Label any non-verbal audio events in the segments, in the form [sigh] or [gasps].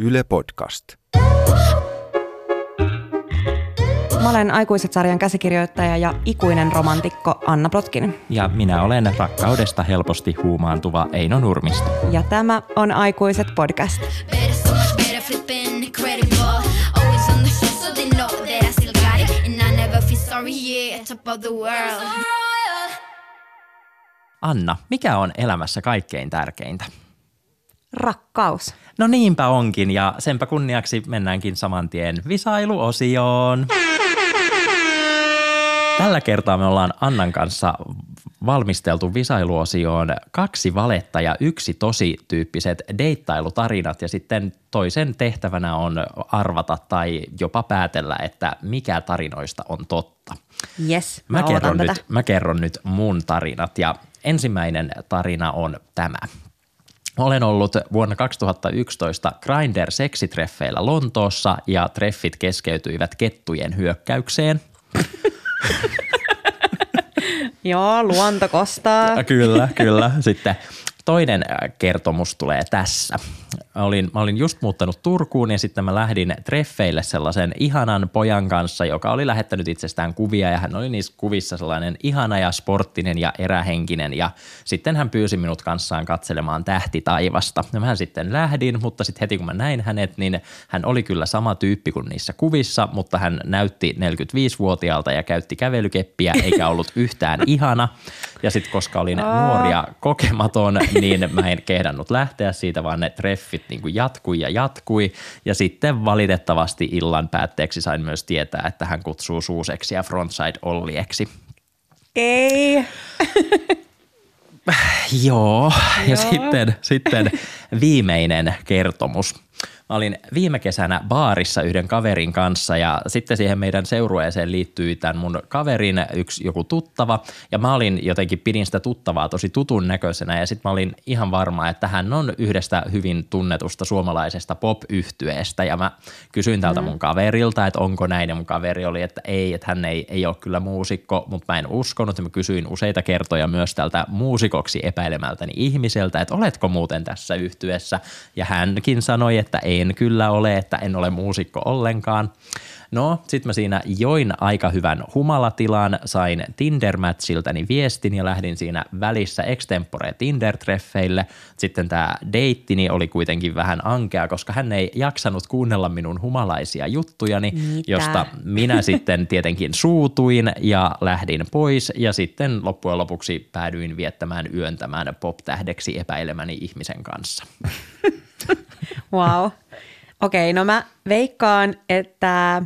Yle Podcast. Mä olen Aikuiset-sarjan käsikirjoittaja ja ikuinen romantikko Anna Plotkin. Ja minä olen rakkaudesta helposti huumaantuva Eino Nurmisto. Ja tämä on Aikuiset podcast. Anna, mikä on elämässä kaikkein tärkeintä? Rakkaus. No niinpä onkin ja senpä kunniaksi mennäänkin saman tien visailuosioon. Tällä kertaa me ollaan Annan kanssa valmisteltu visailuosioon kaksi valetta ja yksi tosi tyyppiset deittailutarinat ja sitten toisen tehtävänä on arvata tai jopa päätellä, että mikä tarinoista on totta. Yes, Mä mä, kerron, tätä. nyt, mä kerron nyt mun tarinat ja ensimmäinen tarina on tämä. Olen ollut vuonna 2011 Grindr seksitreffeillä Lontoossa ja treffit keskeytyivät kettujen hyökkäykseen. [laughs] Joo, luonto kostaa. Kyllä, kyllä. Sitten toinen äh, kertomus tulee tässä. Olin, mä olin just muuttanut Turkuun ja sitten mä lähdin treffeille sellaisen ihanan pojan kanssa, joka oli lähettänyt itsestään kuvia ja hän oli niissä kuvissa sellainen ihana ja sporttinen ja erähenkinen ja sitten hän pyysi minut kanssaan katselemaan tähti taivasta. Ja mä sitten lähdin, mutta sitten heti kun mä näin hänet, niin hän oli kyllä sama tyyppi kuin niissä kuvissa, mutta hän näytti 45-vuotiaalta ja käytti kävelykeppiä eikä ollut yhtään ihana. Ja sitten koska olin nuori ja kokematon, niin mä en kehdannut lähteä siitä, vaan ne treffit niin kuin jatkui ja jatkui. Ja sitten valitettavasti illan päätteeksi sain myös tietää, että hän kutsuu suuseksi ja frontside Ollieksi. Ei. [laughs] Joo, ja sitten, sitten viimeinen kertomus. Mä olin viime kesänä baarissa yhden kaverin kanssa ja sitten siihen meidän seurueeseen liittyi tämän mun kaverin yksi joku tuttava. Ja mä olin jotenkin pidin sitä tuttavaa tosi tutun näköisenä ja sitten mä olin ihan varma, että hän on yhdestä hyvin tunnetusta suomalaisesta pop-yhtyeestä. Ja mä kysyin tältä mun kaverilta, että onko näin ja mun kaveri oli, että ei, että hän ei, ei ole kyllä muusikko, mutta mä en uskonut. Ja mä kysyin useita kertoja myös tältä muusikoksi epäilemältäni ihmiseltä, että oletko muuten tässä yhtyessä ja hänkin sanoi, että en kyllä ole, että en ole muusikko ollenkaan. No, sit mä siinä join aika hyvän humalatilan, sain Tinder-matchiltäni viestin ja lähdin siinä välissä extempore Tinder-treffeille. Sitten tämä deittini oli kuitenkin vähän ankea, koska hän ei jaksanut kuunnella minun humalaisia juttujani, Mitä? josta minä [laughs] sitten tietenkin suutuin ja lähdin pois ja sitten loppujen lopuksi päädyin viettämään yön tämän pop-tähdeksi epäilemäni ihmisen kanssa. [laughs] [laughs] Wow. Okei, no mä veikkaan, että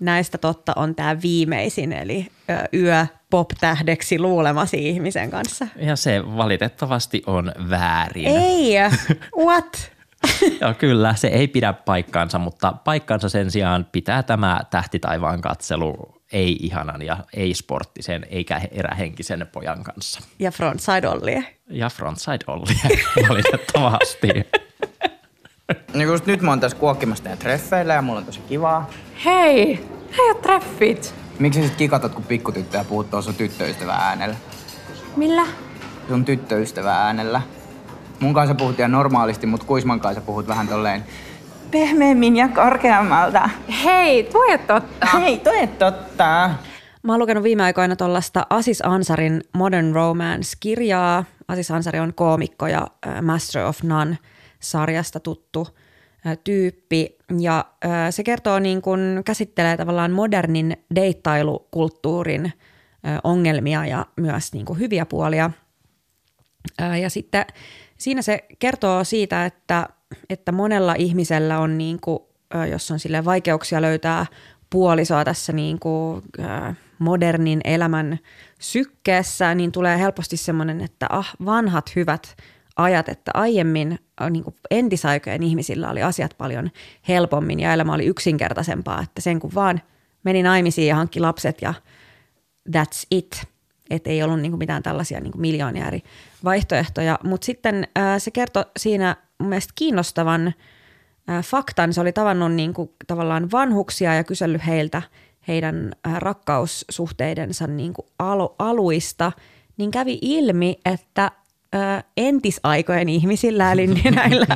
näistä totta on tämä viimeisin, eli yö pop-tähdeksi luulemasi ihmisen kanssa. Ja se valitettavasti on väärin. Ei, [laughs] what? Joo, kyllä, se ei pidä paikkaansa, mutta paikkansa sen sijaan pitää tämä tähtitaivaan katselu ei-ihanan ja ei-sporttisen eikä erähenkisen pojan kanssa. Ja frontside Ollie. Ja frontside Olli [laughs] valitettavasti. Niin just nyt mä oon tässä kuokkimassa teidän treffeillä ja mulla on tosi kivaa. Hei, hei ja treffit. Miksi sä sit kikatat kun pikkutyttö ja puhut tuossa tyttöystävän äänellä? Millä? Sun tyttöystävän äänellä. Mun kanssa puhut ihan normaalisti, mut Kuisman kanssa puhut vähän tolleen pehmeämmin ja korkeammalta. Hei, tuo ei totta. Hei, toi et totta. Mä oon lukenut viime aikoina tuollaista Asis Ansarin Modern Romance-kirjaa. Asis Ansari on koomikko ja äh, Master of None-sarjasta tuttu tyyppi. Ja se kertoo niin kun, käsittelee tavallaan modernin deittailukulttuurin ongelmia ja myös niin kun, hyviä puolia. Ja sitten siinä se kertoo siitä, että, että monella ihmisellä on, niin kuin, jos on sille vaikeuksia löytää puolisoa tässä niin kuin, modernin elämän sykkeessä, niin tulee helposti semmoinen, että ah, vanhat hyvät ajat, että aiemmin äh, niin kuin entisaikojen ihmisillä oli asiat paljon helpommin ja elämä oli yksinkertaisempaa, että sen kun vaan meni naimisiin ja hankki lapset ja that's it. Että ei ollut niinku mitään tällaisia niinku miljonäärivaihtoehtoja. Mutta sitten ää, se kertoi siinä mun mielestä kiinnostavan ää, faktan. Se oli tavannut niinku tavallaan vanhuksia ja kysellyt heiltä heidän ää, rakkaussuhteidensa niinku alu, aluista. Niin kävi ilmi, että entisaikojen ihmisillä, eli [laughs] näillä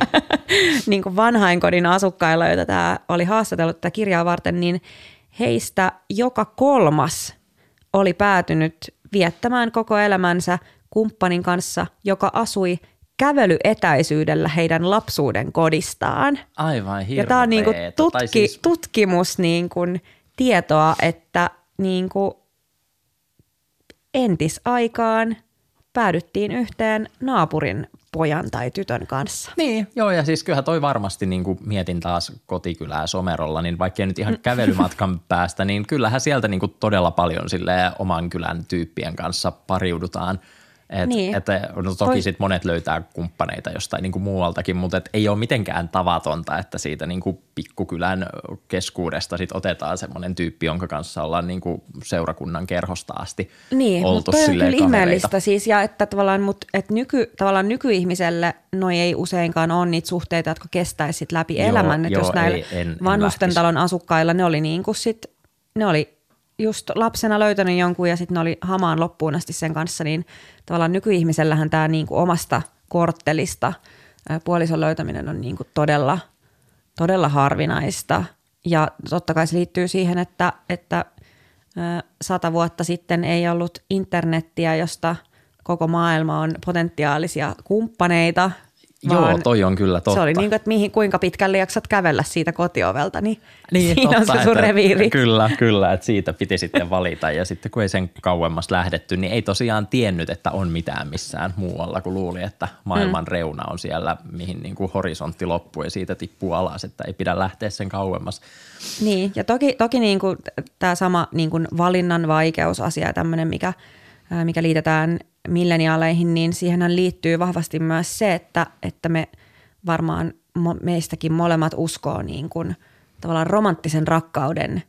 niin kuin vanhainkodin asukkailla, joita tämä oli haastatellut tätä kirjaa varten, niin heistä joka kolmas oli päätynyt viettämään koko elämänsä kumppanin kanssa, joka asui kävelyetäisyydellä heidän lapsuuden kodistaan. Aivan hirveetä. Ja tämä on niinku Tai tutki, siis- tutkimus niinku tietoa, että niinku entisaikaan päädyttiin yhteen naapurin pojan tai tytön kanssa. Niin, joo ja siis kyllähän toi varmasti niin kuin mietin taas kotikylää Somerolla, niin vaikka nyt ihan kävelymatkan [laughs] päästä, niin kyllähän sieltä niin kuin todella paljon sille oman kylän tyyppien kanssa pariudutaan. Et, Niin. et, no toki Toi- sit monet löytää kumppaneita jostain niin kuin muualtakin, mutta et ei ole mitenkään tavatonta, että siitä niin kuin pikkukylän keskuudesta sit otetaan semmoinen tyyppi, jonka kanssa ollaan niin kuin seurakunnan kerhosta asti Niin, oltu mutta on kyllä kavereita. ihmeellistä siis, ja että tavallaan, mut, et nyky, tavallaan nykyihmiselle noi ei useinkaan ole niitä suhteita, jotka kestäisi sit läpi Joo, elämän. Että joo, jos näillä ei, en- en vanhusten lähtisi. talon asukkailla ne oli niin kuin sit, ne oli just lapsena löytänyt jonkun ja sitten ne oli hamaan loppuun asti sen kanssa, niin tavallaan nykyihmisellähän tämä niin kuin omasta korttelista puolison löytäminen on niin kuin todella, todella harvinaista. Ja totta kai se liittyy siihen, että, että sata vuotta sitten ei ollut internettiä, josta koko maailma on potentiaalisia kumppaneita. Joo, toi on kyllä totta. Se oli niin kuin, että mihin, kuinka pitkälle jaksat kävellä siitä kotiovelta, niin, Niin, siinä on totta, se sun että- reviiri. Kyllä, kyllä, että siitä piti sitten valita ja sitten kun ei sen kauemmas lähdetty, niin ei tosiaan tiennyt, että on mitään missään muualla, kun luuli, että maailman mm. reuna on siellä, mihin niin kuin horisontti loppuu ja siitä tippuu alas, että ei pidä lähteä sen kauemmas. Niin, ja toki, toki niin kuin tämä sama niin kuin valinnan vaikeusasia ja tämmöinen, mikä, mikä liitetään milleniaaleihin, niin siihenhän liittyy vahvasti myös se, että, että me varmaan meistäkin molemmat uskoo niin kuin tavallaan romanttisen rakkauden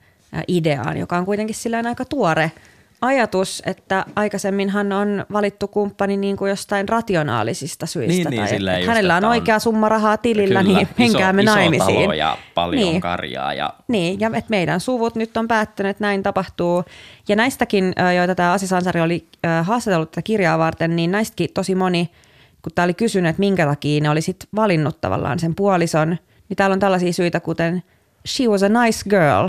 ideaan, joka on kuitenkin sillä aika tuore ajatus, että aikaisemminhan on valittu kumppani niin kuin jostain rationaalisista syistä. Niin, niin, tai silleen että just, hänellä on että on- oikea summa rahaa tilillä, Kyllä, niin menkää me iso, naimisiin. Iso talo ja paljon Niin. karjaa ja Niin, ja että meidän suvut nyt on päättänyt, että näin tapahtuu. Ja näistäkin, joita tämä Asi Sansari oli haastatellut tätä kirjaa varten, niin näistäkin tosi moni, kun tämä oli kysynyt, että minkä takia ne oli sit valinnut tavallaan sen puolison, niin täällä on tällaisia syitä kuten she was a nice girl,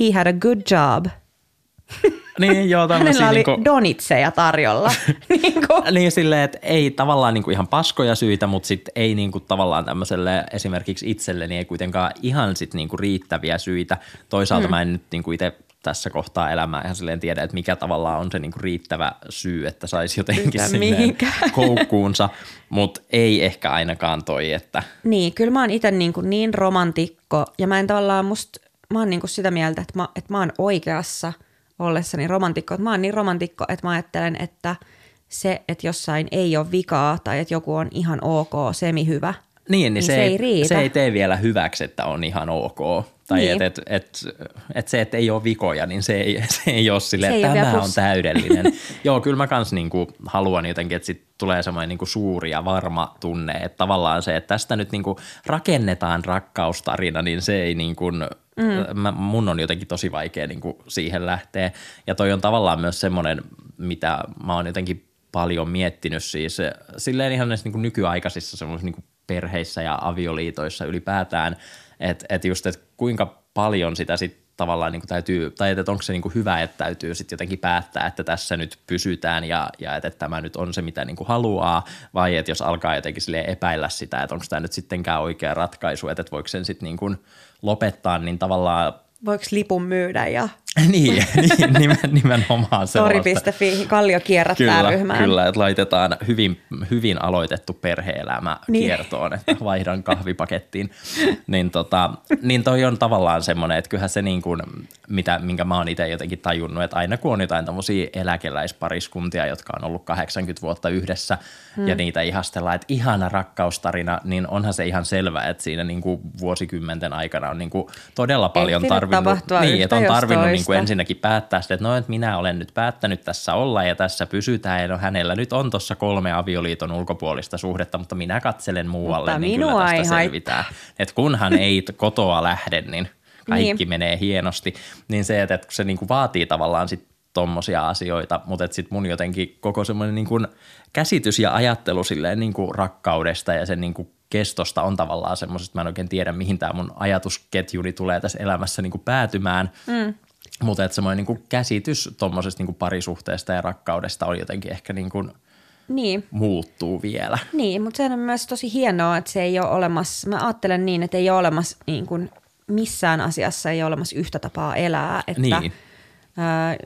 he had a good job, [laughs] niin joo, hänellä oli niin kuin, donitseja tarjolla. [laughs] niin kuin, Niin silleen, että ei tavallaan niinku ihan paskoja syitä, mutta sitten ei niinku tavallaan tämmöiselle esimerkiksi itselleni ei kuitenkaan ihan sit niinku riittäviä syitä. Toisaalta mm. mä en nyt niinku itse tässä kohtaa elämää ihan silleen tiedä, että mikä tavallaan on se niinku riittävä syy, että saisi jotenkin mihinkään. [laughs] koukkuunsa, mutta ei ehkä ainakaan toi, että Niin, kyllä mä oon itse niin, kuin niin romantikko ja mä en tavallaan musta, mä oon niin kuin sitä mieltä, että mä, että mä oon oikeassa ollessani romantikko. Mä oon niin romantikko, että mä ajattelen, että se, että jossain ei ole vikaa tai että joku on ihan ok, semi-hyvä, Niin, niin, se, se ei riitä. se ei tee vielä hyväksi, että on ihan ok. Tai Niin. että et, et, et se, että ei ole vikoja, niin se ei, [laughs] se ei ole silleen, että tämä on täydellinen. [laughs] Joo, kyllä mä kans niinku haluan jotenkin, että sit tulee semmoinen niinku suuri ja varma tunne, että tavallaan se, että tästä nyt niinku rakennetaan rakkaustarina, niin se ei niinku, mm. mä, mun on jotenkin tosi vaikea niinku siihen lähteä. Ja toi on tavallaan myös semmoinen, mitä mä oon jotenkin paljon miettinyt siis silleen ihan näissä niin nykyaikaisissa semmoisissa niin perheissä ja avioliitoissa ylipäätään, että et just, että kuinka paljon sitä sitten tavallaan niin täytyy, tai että onko se niin hyvä, että täytyy sitten jotenkin päättää, että tässä nyt pysytään ja, ja että, että tämä nyt on se, mitä niin haluaa, vai että jos alkaa jotenkin silleen epäillä sitä, että onko tämä nyt sittenkään oikea ratkaisu, että, että voiko sen sitten niin lopettaa, niin tavallaan voiko lipun myydä ja [laughs] niin, niin nimen, nimenomaan sellaista. tori.fi kallio kierrättää Kyllä, ryhmään. kyllä, että laitetaan hyvin, hyvin aloitettu perhe-elämä Niin. kiertoon, että vaihdan kahvipakettiin. niin, tota, niin toi on tavallaan semmoinen, että kyllähän se niin kuin, mitä, minkä mä oon itse jotenkin tajunnut, että aina kun on jotain tämmöisiä eläkeläispariskuntia, jotka on ollut 80 vuotta yhdessä hmm. ja niitä ihastellaan, että ihana rakkaustarina, niin onhan se ihan selvä, että siinä niin kuin vuosikymmenten aikana on niin kuin todella paljon Ehtinyt tarvinnut, niin, että on tarvinnut niin kuin toista. ensinnäkin päättää sitä, että no, että minä olen nyt päättänyt tässä olla ja tässä pysytään ja no hänellä nyt on tuossa kolme avioliiton ulkopuolista suhdetta, mutta minä katselen muualle, Mutta niin minua kyllä ei tästä haittaa. selvitään. Että kunhan ei kotoa lähde, niin kaikki Niin. niin. menee hienosti. Niin se, että että kun se niin kuin vaatii tavallaan sit tommosia asioita, mutta sitten mun jotenkin koko semmoinen niin kuin käsitys ja ajattelu silleen niin kuin rakkaudesta ja sen niin kuin kestosta on tavallaan semmoisesta, mä en oikein tiedä mihin tämä mun ajatusketjuni tulee tässä elämässä niin kuin päätymään, mm. Mutta että semmoinen niin käsitys tuommoisesta niin parisuhteesta ja rakkaudesta on jotenkin ehkä niin kuin Niin, muuttuu vielä. Niin, mutta sehän on myös tosi hienoa, että se ei ole olemassa, mä ajattelen niin, että ei ole olemassa niin kuin missään asiassa ei ole olemassa yhtä tapaa elää, että Niin. ää,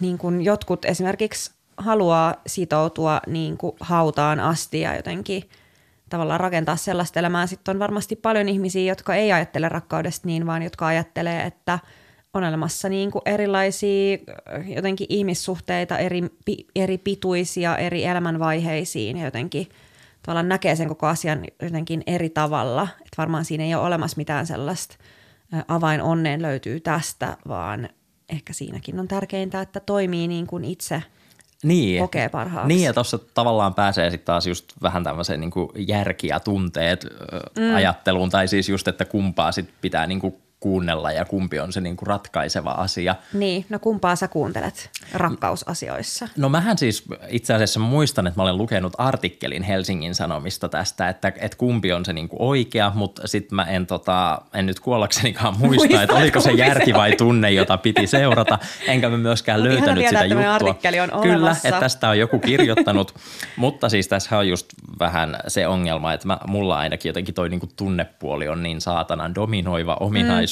niin kuin jotkut esimerkiksi haluaa sitoutua niin kuin hautaan asti ja jotenkin tavallaan rakentaa sellaista elämää. Sitten on varmasti paljon ihmisiä, jotka ei ajattele rakkaudesta niin, vaan jotka ajattelee, että on olemassa niin kuin erilaisia äh, jotenkin ihmissuhteita, eri, eri pituisia, eri elämänvaiheisiin ja jotenkin tavallaan näkee sen koko asian jotenkin eri tavalla. Että varmaan siinä ei ole olemassa mitään sellaista äh, avain onneen löytyy tästä, vaan ehkä siinäkin on tärkeintä, että toimii niin kuin itse niin. kokee parhaaksi. Niin, ja tuossa tavallaan pääsee sitten taas just vähän tämmöiseen niin järki ja tunteet mm. ajatteluun, tai siis just, että kumpaa sit pitää niin kuin kuunnella ja kumpi on se niin kuin ratkaiseva asia. Niin, no kumpaa sä kuuntelet rakkausasioissa? No mähän siis itse asiassa muistan, että mä olen lukenut artikkelin Helsingin Sanomista tästä, että, että kumpi on se niin kuin oikea, mutta sitten mä en, tota, en nyt kuollaksenikaan muista, Muista, että oliko se järki vai tunne, jota piti seurata, enkä mä myöskään Mut löytänyt tietää, sitä juttua. artikkeli on Kyllä, olemassa. että tästä on joku kirjoittanut, [laughs] mutta siis tässä on just vähän se ongelma, että mä, mulla ainakin jotenkin toi niinku tunnepuoli on niin saatanan dominoiva ominaisuus, mm.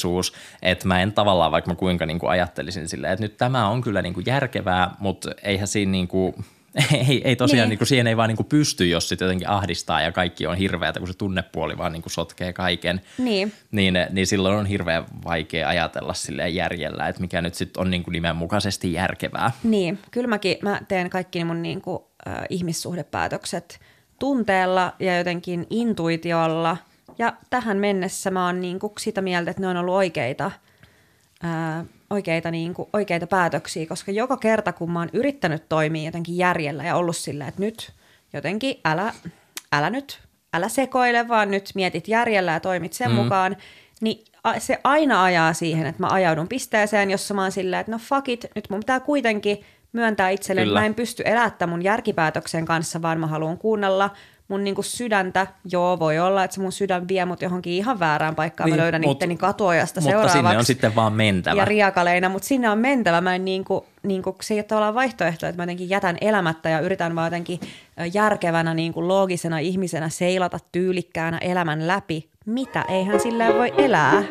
Että mä en tavallaan, vaikka mä kuinka niinku ajattelisin silleen, että nyt tämä on kyllä niinku järkevää, mutta eihän siinä niinku, [laughs] ei, ei tosiaan, Niin. niin. niinku, siihen ei vaan niinku pysty, jos sitten jotenkin ahdistaa ja kaikki on hirveätä, kun se tunnepuoli vaan niinku sotkee kaiken. Niin. Niin, niin silloin on hirveän vaikea ajatella silleen järjellä, että mikä nyt sitten on niinku nimenmukaisesti järkevää. Niin, kyllä mäkin mä teen kaikki mun niin kuin, äh, ihmissuhdepäätökset tunteella ja jotenkin intuitiolla. Ja tähän mennessä mä oon niin kuin sitä mieltä, että ne on ollut oikeita, ää, oikeita, niin kuin, oikeita päätöksiä, koska joka kerta kun mä oon yrittänyt toimia jotenkin järjellä ja ollut sillä, että nyt jotenkin älä, älä nyt, älä sekoile, vaan nyt mietit järjellä ja toimit sen mm. mukaan, niin se aina ajaa siihen, että mä ajaudun pisteeseen, jossa mä oon silleen, että no fuck it, nyt mun pitää kuitenkin myöntää itselle, että mä en pysty elättämään mun järkipäätöksen kanssa, vaan mä haluan kuunnella mun niinku sydäntä. Joo, voi olla, että se mun sydän vie mut johonkin ihan väärään paikkaan. Niin, mä löydän mut- itteni katuojasta mutta seuraavaksi. sinne on sitten vaan mentävä. Ja riakaleina, mutta sinne on mentävä. Mä en niinku, niinku, se ei ole tavallaan vaihtoehto, että mä jotenkin jätän elämättä ja yritän vaan jotenkin järkevänä, niinku loogisena ihmisenä seilata tyylikkäänä elämän läpi. Mitä? Eihän silleen voi elää.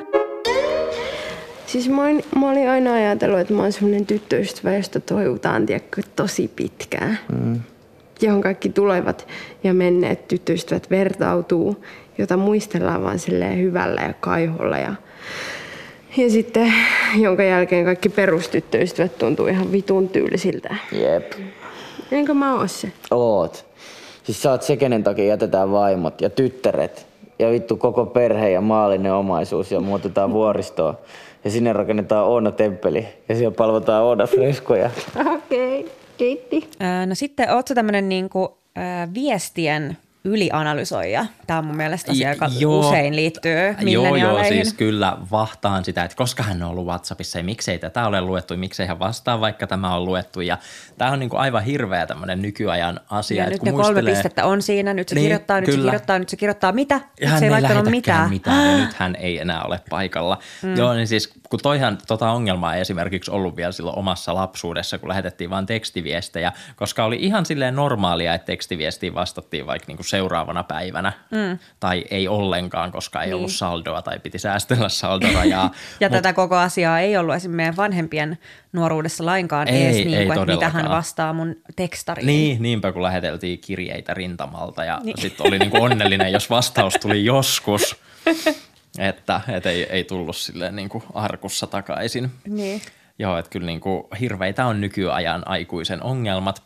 Siis mä, olin, mä olin aina ajatellut, että mä oon semmoinen tyttöystävä, josta toivotaan tiedätkö, tosi pitkään. Mm. Johon kaikki tulevat ja menneet tyttöystävät vertautuu, jota muistellaan vaan silleen hyvällä ja kaiholla. Ja, ja sitten, jonka jälkeen kaikki perustyttöystävät tuntuu ihan vitun tyylisiltä. Jep. Enkö mä oo se? Oot. Siis sä oot se, kenen takia jätetään vaimot ja tyttäret. Ja vittu koko perhe ja maallinen omaisuus ja muutetaan [laughs] vuoristoa. Ja sinne rakennetaan Oona temppeli. Ja siellä palvotaan Oona freskoja. Okei, okay. Kiitti. Öö, No sitten, ootko tämmöinen niinku, ö, viestien ylianalysoija? Tämä on mun mielestä asia, joka Joo. usein liittyy Joo, joo, siis kyllä vahtaan sitä, että koska hän on ollut WhatsAppissa ja miksei tätä ole luettu, ja miksei hän vastaa, vaikka tämä on luettu. Ja tämä on niin kuin aivan hirveä tämmöinen nykyajan asia. Ja että nyt kun ne kolme muistelee- pistettä on siinä, nyt se Niin, kirjoittaa, nyt se kyllä. kirjoittaa, nyt se kirjoittaa. Mitä? Ja Nyt hän se ei ei laittanut mitään. mitään. ja [gasps] nyt hän ei enää ole paikalla. Mm. Joo, niin siis kun toihan tota ongelmaa ei esimerkiksi ollut vielä silloin omassa lapsuudessa, kun lähetettiin vain tekstiviestejä, koska oli ihan silleen normaalia, että tekstiviestiin vastattiin vaikka niinku seuraavana päivänä mm. tai ei ollenkaan, koska ei niin. ollut saldoa tai piti säästellä saldorajaa. [laughs] Ja Mut- tätä koko asiaa ei ollut esimerkiksi meidän vanhempien nuoruudessa lainkaan Ei, edes ei niin kuin, että mitä hän vastaa mun tekstariin. Niin, niinpä kun läheteltiin kirjeitä rintamalta ja niin. sitten oli niinku onnellinen, jos vastaus tuli [laughs] joskus, että et ei, ei tullut silleen niinku arkussa takaisin. Niin. Joo, että kyllä niinku hirveitä on nykyajan aikuisen ongelmat.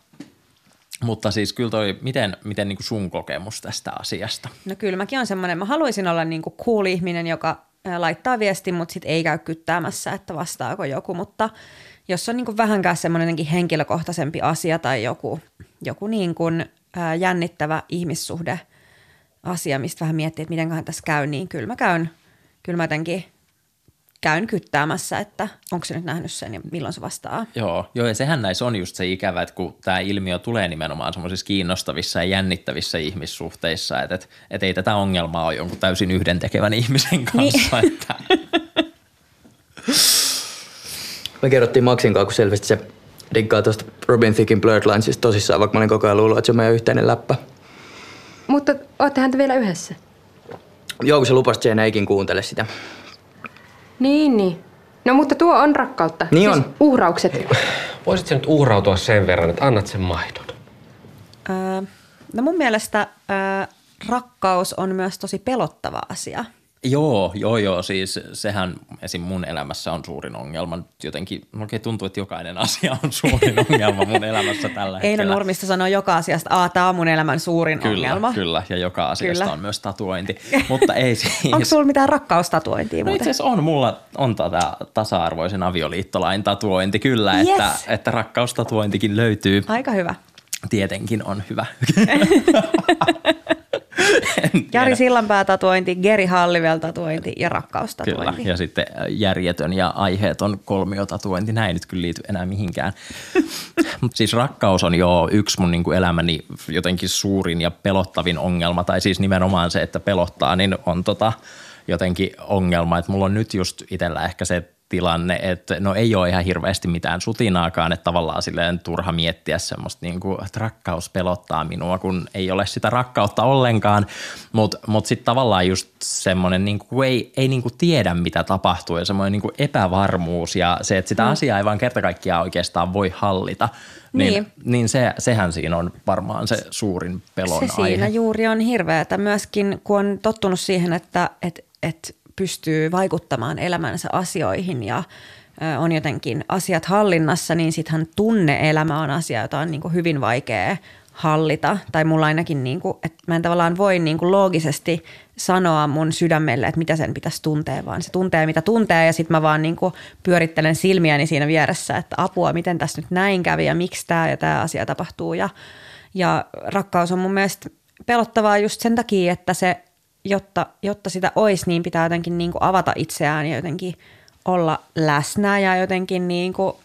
Mutta siis kyllä toi, miten, miten niinku sun kokemus tästä asiasta? No kyllä mäkin on semmoinen, mä haluaisin olla niinku cool ihminen, joka laittaa viestin, mutta sitten ei käy kyttäämässä, että vastaako joku, mutta jos on niinku vähänkään semmoinen henkilökohtaisempi asia tai joku, joku niin kuin, jännittävä ihmissuhde asia, mistä vähän miettii, että mitenköhän tässä käy, niin kyllä mä käyn, kyllä mä jotenkin käyn kyttäämässä, että onko se nyt nähnyt sen ja milloin se vastaa. Joo, joo, ja sehän näissä on just se ikävä, että kun tämä ilmiö tulee nimenomaan semmoisissa kiinnostavissa ja jännittävissä ihmissuhteissa, että, että, että ei tätä ongelmaa ole jonkun täysin yhdentekevän ihmisen kanssa. Niin. Että... [laughs] Me kerrottiin Maxin kanssa, kun selvästi se diggaa tuosta Robin Thickin Blurred Linesista tosissaan, vaikka mä olin koko ajan luullut, että se on meidän yhteinen läppä. Mutta oottehan te vielä yhdessä? Joo, kun se lupasi, että Jane eikin kuuntele sitä. Niin, niin. No mutta tuo on rakkautta. Niin siis on. uhraukset. Voisit sä nyt uhrautua sen verran, että annat sen maidon? Öö, no mun mielestä öö, rakkaus on myös tosi pelottava asia. Joo, joo, joo. Siis sehän esim. mun elämässä on suurin ongelma. Nyt Jotenkin oikein tuntuu, että jokainen asia on suurin ongelma mun [laughs] elämässä tällä hetkellä. Eino Nurmista sanoo joka asiasta, että tämä on mun elämän suurin Kyllä, ongelma. kyllä. Ja joka asiasta Kyllä. on myös tatuointi. [laughs] Mutta ei siis... Onko sulla mitään rakkaustatuointia No itse asiassa on, mulla on tätä tasa-arvoisen avioliittolain tatuointi kyllä, Yes. että, että rakkaustatuointikin löytyy. Aika hyvä. Tietenkin on hyvä. [laughs] Jari. Sillanpää tatuointi, Geri Hallivel tatuointi ja Kyllä, rakkaustatuointi. ja sitten äh, järjetön ja aiheeton kolmiotatuointi. Näin ei nyt kyllä liity enää mihinkään. [laughs] Mutta siis rakkaus on jo yksi mun niinku elämäni jotenkin suurin ja pelottavin ongelma, tai siis nimenomaan se, että pelottaa, niin on tota jotenkin ongelma. Että mulla on nyt just itsellä ehkä se tilanne, että no ei ole ihan hirveästi mitään sutinaakaan, että tavallaan silleen turha miettiä semmoista niin kuin, että rakkaus pelottaa minua, kun ei ole sitä rakkautta ollenkaan, mutta mut sitten tavallaan just semmoinen, niin kuin, ei, ei niin kuin tiedä mitä tapahtuu ja semmoinen niin kuin epävarmuus ja se, että sitä mm. asiaa ei vaan kerta kaikkiaan oikeastaan voi hallita, niin, Niin. niin se, sehän siinä on varmaan se suurin pelon Se aihe. siinä juuri on hirveätä myöskin, kun on tottunut siihen, että et, et pystyy vaikuttamaan elämänsä asioihin ja on jotenkin asiat hallinnassa, niin sittenhän tunne-elämä on asia, jota on niin kuin hyvin vaikea hallita. Tai mulla ainakin, niin kuin, että mä en tavallaan voi niin kuin loogisesti sanoa mun sydämelle, että mitä sen pitäisi tuntea, vaan se tuntee mitä tuntee ja sitten mä vaan niin kuin pyörittelen silmiäni siinä vieressä, että apua, miten tässä nyt näin kävi ja miksi tämä ja tämä asia tapahtuu. Ja, ja rakkaus on mun mielestä pelottavaa just sen takia, että se, jotta, jotta sitä olisi, niin pitää jotenkin niin kuin avata itseään ja jotenkin olla läsnä ja jotenkin niin kuin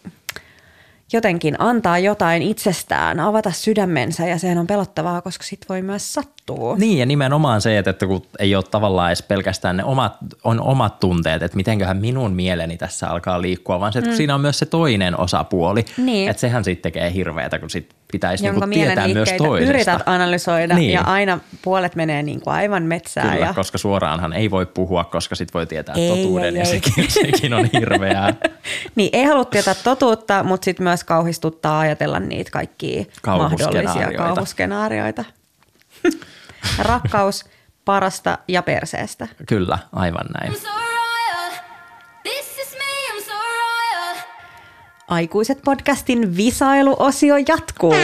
jotenkin antaa jotain itsestään, avata sydämensä ja sehän on pelottavaa, koska sit voi myös sattua. Niin ja nimenomaan se, että kun ei ole tavallaan edes pelkästään ne omat, on omat tunteet, että mitenköhän minun mieleni tässä alkaa liikkua, vaan se, että mm. siinä on myös se toinen osapuoli. Niin. Että sehän sitten tekee hirveätä, kun sit pitäisi jonka niinku tietää myös toisesta. yrität analysoida Niin. ja aina puolet menee niin kuin aivan metsään. Kyllä, ja koska suoraanhan ei voi puhua, koska sit voi tietää Ei, totuuden ei, ja ei. sekin, [laughs] sekin on hirveää. [laughs] niin, ei halua tietää totuutta, mutta sitten myös kauhistuttaa ajatella niitä kaikkia mahdollisia Kauhuskenaarioita. [laughs] Rakkaus parasta ja perseestä. Kyllä, aivan näin. Aikuiset podcastin visailuosio jatkuu.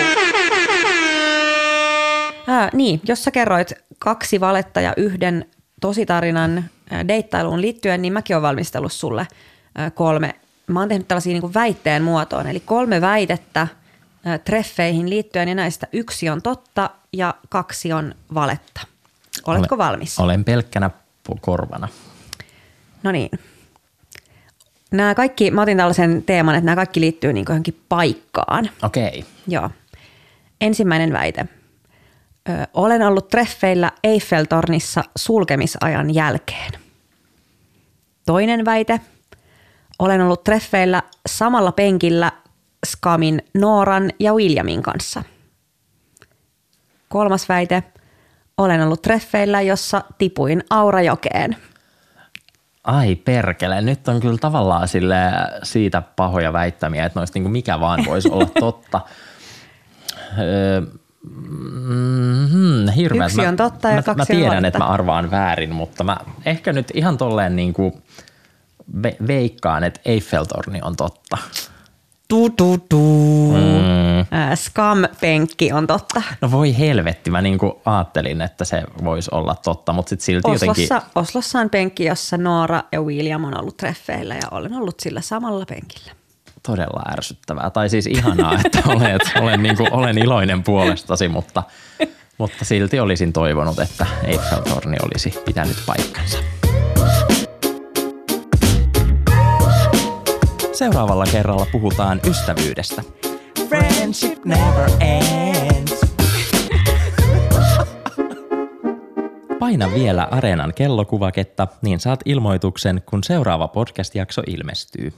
Ää, niin, jos sä kerroit kaksi valetta ja yhden tositarinan deittailuun liittyen, niin mäkin olen valmistellut sulle kolme. Mä oon tehnyt tällaisia niin kuin väitteen muotoon, eli kolme väitettä treffeihin liittyen, ja näistä yksi on totta ja kaksi on valetta. Oletko Olen- valmis? Olen pelkkänä korvana. No niin. Nämä kaikki, mä otin tällaisen teeman, että nämä kaikki liittyy niin johonkin paikkaan. Okei. Joo. Ensimmäinen väite. Ö, olen ollut treffeillä Eiffeltornissa sulkemisajan jälkeen. Toinen väite. Olen ollut treffeillä samalla penkillä Skamin Nooran ja Williamin kanssa. Kolmas väite. Olen ollut treffeillä, jossa tipuin Aurajokeen. Ai perkele, nyt on kyllä tavallaan sille siitä pahoja väittämiä, että noista niinku mikä vaan voisi olla [laughs] totta. Öö, mm, hirveät. Yksi on totta ja mä, kaksi mä on tiedän, valetta. että mä arvaan väärin, mutta mä ehkä nyt ihan tolleen niinku ve- veikkaan, että Eiffeltorni on totta. Tu, tu, tu. Mm. Scam-penkki on totta. No voi helvetti, mä niinku ajattelin, että se voisi olla totta, mutta sitten silti jotenkin... Oslossa, Oslossa on penkki, jossa Noora ja William on ollut treffeillä ja olen ollut sillä samalla penkillä. todella ärsyttävää. Tai siis ihanaa, [laughs] että olet, olen, niin kuin, olen iloinen puolestasi, mutta, mutta silti olisin toivonut, että Eiffeltorni olisi pitänyt paikkansa. Seuraavalla kerralla puhutaan ystävyydestä. Friendship never ends. Paina vielä Areenan kellokuvaketta, niin saat ilmoituksen, kun seuraava podcast-jakso ilmestyy.